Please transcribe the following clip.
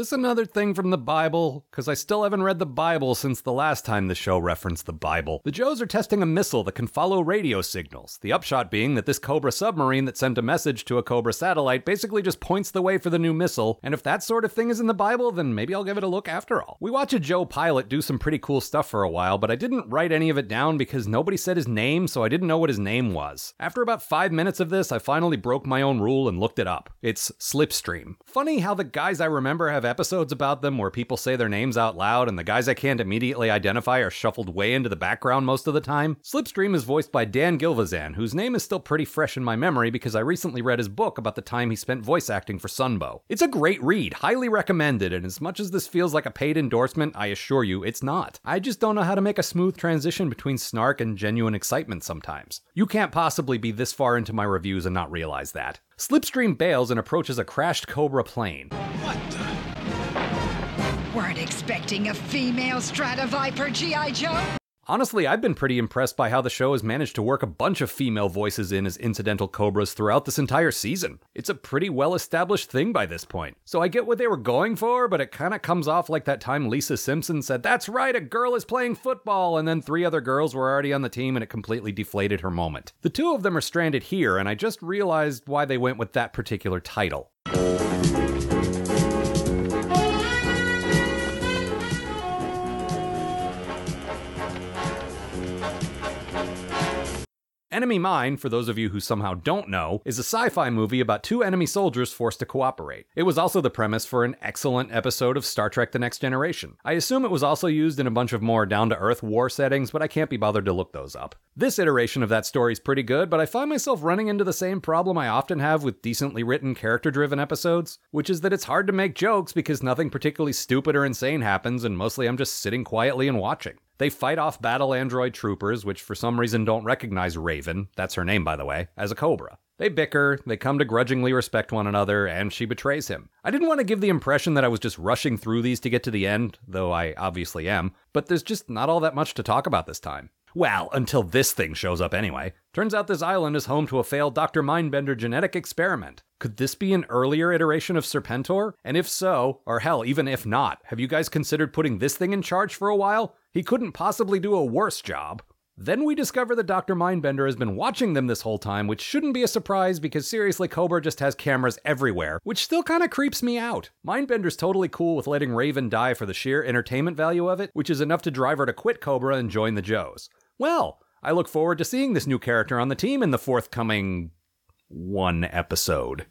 this another thing from the Bible? Because I still haven't read the Bible since the last time the show referenced the Bible. The Joes are testing a missile that can follow radio signals. The upshot being that this Cobra submarine that sent a message to a Cobra satellite basically just points the way for the new missile. And if that sort of thing is in the Bible, then maybe I'll give it a look after all. We watch a Joe pilot do some pretty cool stuff for a while, but I didn't write any of it down because nobody said his name, so I didn't know what his name was. After about five minutes of this, I finally broke my own rule and looked it up. It's Slipstream. Funny how the guys I remember have episodes about them where people say their names out loud, and the guys I can't immediately identify are shuffled way into the background most of the time. Slipstream is voiced by Dan Gilvezan, whose name is still pretty fresh in my memory because I recently read his book about the time he spent voice acting for Sunbow. It's a great read, highly recommended, and as much as this feels like a paid endorsement, I assure you it's not. I just don't know how to make a smooth transition between snark and genuine excitement sometimes. You can't possibly be this far into my reviews and not realize that. Slipstream bails and approaches a crashed Cobra plane. Weren't expecting a female Stratoviper, G.I. Joe? Honestly, I've been pretty impressed by how the show has managed to work a bunch of female voices in as incidental Cobras throughout this entire season. It's a pretty well established thing by this point. So I get what they were going for, but it kind of comes off like that time Lisa Simpson said, That's right, a girl is playing football, and then three other girls were already on the team and it completely deflated her moment. The two of them are stranded here, and I just realized why they went with that particular title. Enemy Mine, for those of you who somehow don't know, is a sci fi movie about two enemy soldiers forced to cooperate. It was also the premise for an excellent episode of Star Trek The Next Generation. I assume it was also used in a bunch of more down to earth war settings, but I can't be bothered to look those up. This iteration of that story is pretty good, but I find myself running into the same problem I often have with decently written, character driven episodes, which is that it's hard to make jokes because nothing particularly stupid or insane happens, and mostly I'm just sitting quietly and watching. They fight off battle android troopers, which for some reason don't recognize Raven, that's her name by the way, as a Cobra. They bicker, they come to grudgingly respect one another, and she betrays him. I didn't want to give the impression that I was just rushing through these to get to the end, though I obviously am, but there's just not all that much to talk about this time. Well, until this thing shows up anyway. Turns out this island is home to a failed Dr. Mindbender genetic experiment. Could this be an earlier iteration of Serpentor? And if so, or hell, even if not, have you guys considered putting this thing in charge for a while? He couldn't possibly do a worse job. Then we discover that Dr. Mindbender has been watching them this whole time, which shouldn't be a surprise because seriously, Cobra just has cameras everywhere, which still kind of creeps me out. Mindbender's totally cool with letting Raven die for the sheer entertainment value of it, which is enough to drive her to quit Cobra and join the Joes. Well, I look forward to seeing this new character on the team in the forthcoming one episode.